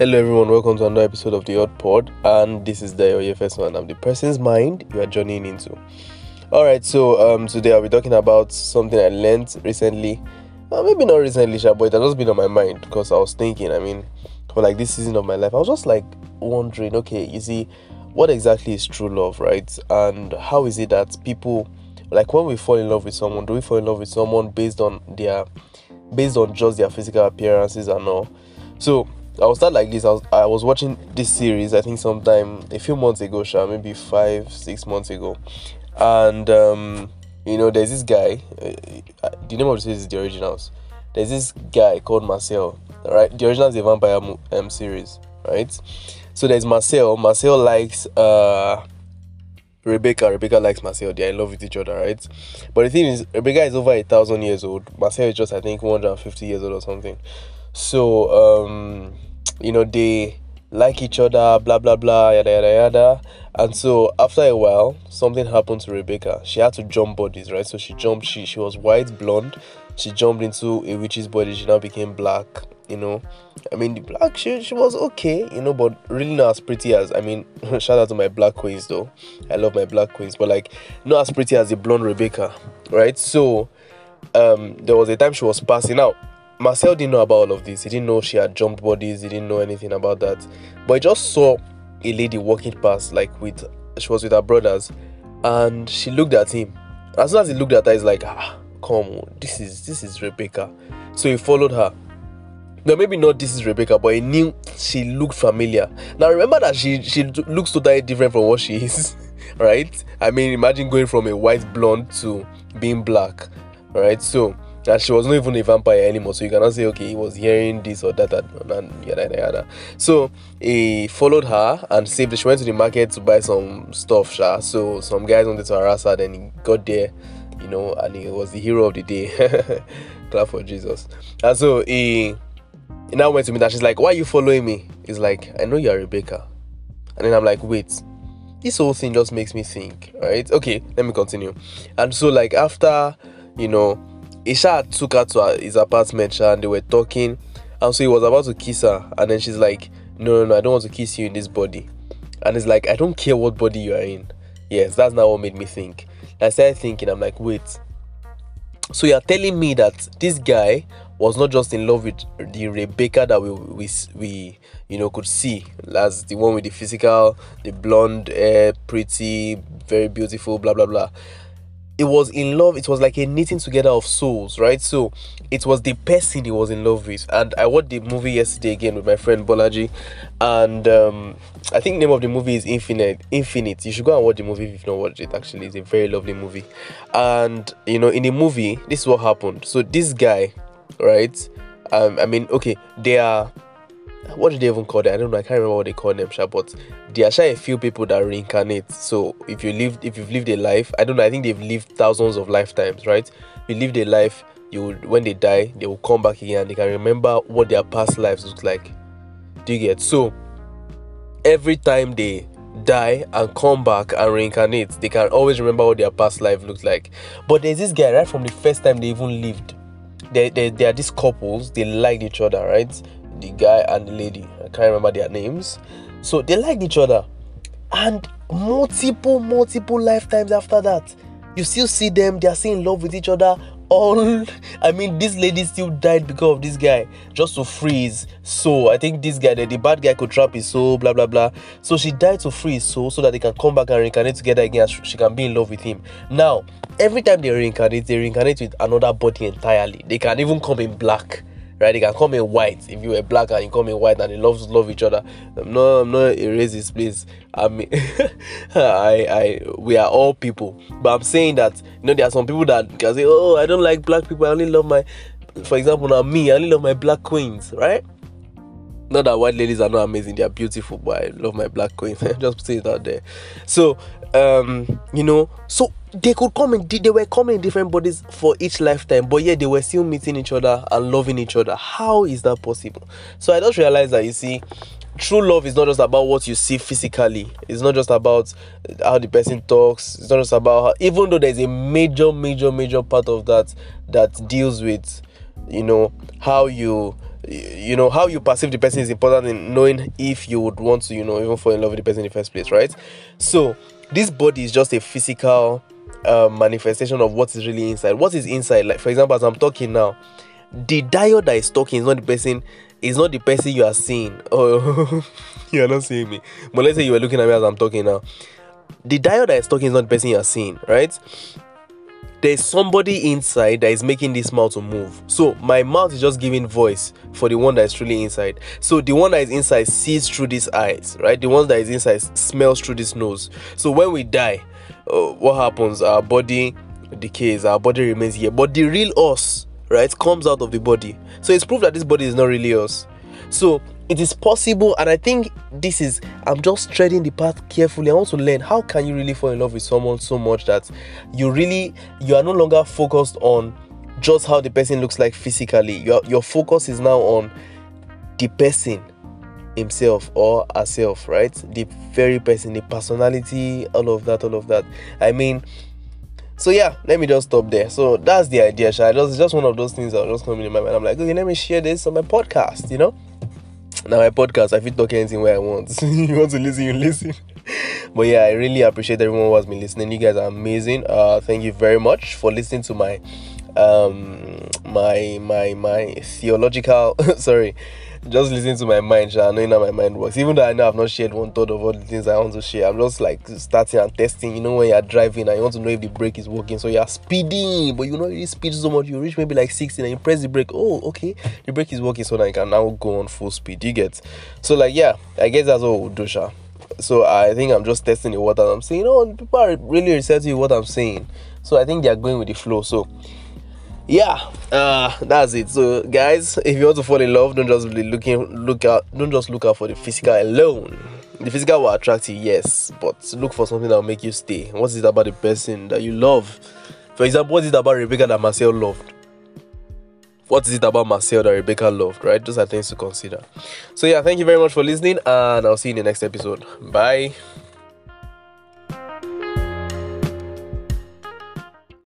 Hello everyone, welcome to another episode of the Odd Pod, and this is the first one. I'm the person's mind you are joining into. Alright, so um today I'll be talking about something I learned recently. Uh, maybe not recently, but it has just been on my mind because I was thinking, I mean, for like this season of my life, I was just like wondering, okay, you see, what exactly is true love, right? And how is it that people like when we fall in love with someone, do we fall in love with someone based on their based on just their physical appearances and all? So I was start like this. I was, I was watching this series, I think sometime a few months ago, Sha, maybe five, six months ago. And, um, you know, there's this guy, uh, the name of the series is The Originals. There's this guy called Marcel, right? The Originals is a vampire um, series, right? So there's Marcel. Marcel likes uh, Rebekah. Rebekah likes Marcel. They're in love with each other, right? But the thing is, Rebekah is over a thousand years old. Marcel is just, I think, 150 years old or something. So, um, you know, they like each other, blah blah blah, yada yada yada. And so after a while, something happened to Rebekah. She had to jump bodies, right? So she jumped. She she was white, blonde. She jumped into a witch's body. She now became black. You know, I mean, the black she she was okay, you know, but really not as pretty as I mean. shout out to my black queens though. I love my black queens, but like not as pretty as the blonde Rebekah, right? So um, there was a time she was passing out Marcel didn't know about all of this. He didn't know she had jumped bodies. He didn't know anything about that. But he just saw a lady walking past, like with she was with her brothers, and she looked at him. As soon as he looked at her, he's like, ah, come, this is this is Rebekah. So he followed her. No, maybe not this is Rebekah, but he knew she looked familiar. Now remember that she she looks totally different from what she is, right? I mean, imagine going from a white blonde to being black, right? So and she was not even a vampire anymore. So you cannot say, okay, he was hearing this or that and yada yada yada. So he followed her and saved her. She went to the market to buy some stuff, sha. So some guys wanted to harass her, then he got there, you know, and he was the hero of the day. Clap for Jesus. And so he, he now went to me and she's like, Why are you following me? He's like, I know you're Rebekah. And then I'm like, wait, this whole thing just makes me think, right? Okay, let me continue. And so like after, you know, Isha took her to his apartment and they were talking. And so he was about to kiss her. And then she's like, No, no, no, I don't want to kiss you in this body. And it's like, I don't care what body you are in. Yes, that's not what made me think. I started thinking, I'm like, wait. So you're telling me that this guy was not just in love with the Rebekah that we we, we you know could see as the one with the physical, the blonde hair, pretty, very beautiful, blah blah blah it was in love it was like a knitting together of souls right? So it was the person he was in love with. And i watched the movie yesterday again with my friend bolaji. And um, i think name of the movie is infinite infinite. You should go and watch the movie if you've not watched it actually. It's a very lovely movie. And you know in the movie this is what happened. So this guy right um, i mean okay they are what do they even call them? I don't know. I can't remember what they call them, but there are a few people that reincarnate. So if you lived, if you've lived a life, I don't know. I think they've lived thousands of lifetimes, right? You lived a life. You when they die, they will come back again. They can remember what their past lives looked like. Do you get? So every time they die and come back and reincarnate, they can always remember what their past life looked like. But there's this guy right from the first time they even lived. They, they, they are these couples, they liked each other, right? The guy and the lady. I can't remember their names. So they liked each other. And multiple, multiple lifetimes after that, you still see them, they are still in love with each other. All I mean, this lady still died because of this guy, just to freeze. So I think this guy, the, the bad guy, could trap his soul, blah blah blah. So she died to free his soul so that they can come back and reincarnate together again. She can be in love with him. Now, every time they reincarnate, they reincarnate with another body entirely. They can even come in black right? They can come in white. If you were black and you come in white and they love love each other, I'm not I'm not a racist, please. I mean, I I we are all people, but I'm saying that you know there are some people that can say, oh, I don't like black people. I only love my, for example, now me, I only love my black queens, right? Not that white ladies are not amazing; they are beautiful, but I love my black queens. Just say it out there. So, um, you know, so they could come in they were coming in different bodies for each lifetime but yet they were still meeting each other and loving each other. How is that possible? So i just realized that you see true love is not just about what you see physically. It's not just about how the person talks. It's not just about how, even though there's a major major major part of that that deals with you know how you you know how you perceive the person is important in knowing if you would want to you know even fall in love with the person in the first place right? So this body is just a physical uh, manifestation of what is really inside what is inside like for example as i'm talking now the diode that is talking is not the person is not the person you are seeing oh you are not seeing me but let's say you are looking at me as i'm talking now the diode that is talking is not the person you are seeing right there's somebody inside that is making this mouth to move. So my mouth is just giving voice for the one that is truly inside. So the one that is inside sees through these eyes, right? The one that is inside smells through this nose. So when we die, uh, what happens? Our body decays, our body remains here, but the real us, right, comes out of the body. So it's proof that this body is not really us. So it is possible and i think this is i'm just treading the path carefully i want to learn how can you really fall in love with someone so much that you really you are no longer focused on just how the person looks like physically your, your focus is now on the person himself or herself right? The very person the personality all of that all of that. I mean so yeah let me just stop there. So that's the idea Sha. just just one of those things that just coming in my mind. I'm like okay let me share this on my podcast you know? Now my podcast i fit talk anything where i want. You want to listen you listen. But yeah i really appreciate everyone who has been listening. You guys are amazing. Uh thank you very much for listening to my um my my my theological sorry just listening to my mind, I knowing how my mind works. Even though I know I've not shared one third of all the things I want to share, I'm just like starting and testing. You know, when you're driving and you want to know if the brake is working, so you're speeding, but you know you speed so much, you reach maybe like 60 and you press the brake. Oh, okay, the brake is working, so now you can now go on full speed. You get so like yeah, I guess that's what we'll do, Sha. So I think I'm just testing the water. I'm saying, oh, people are really receptive to what I'm saying. So I think they are going with the flow. So yeah uh that's it. So guys if you want to fall in love don't just be looking look out don't just look out for the physical alone. The physical will attract you yes but look for something that will make you stay. What is it about the person that you love? For example what is it about rebekah that marcel loved? What is it about marcel that rebekah loved right? Those are things to consider. So yeah thank you very much for listening and i'll see you in the next episode. Bye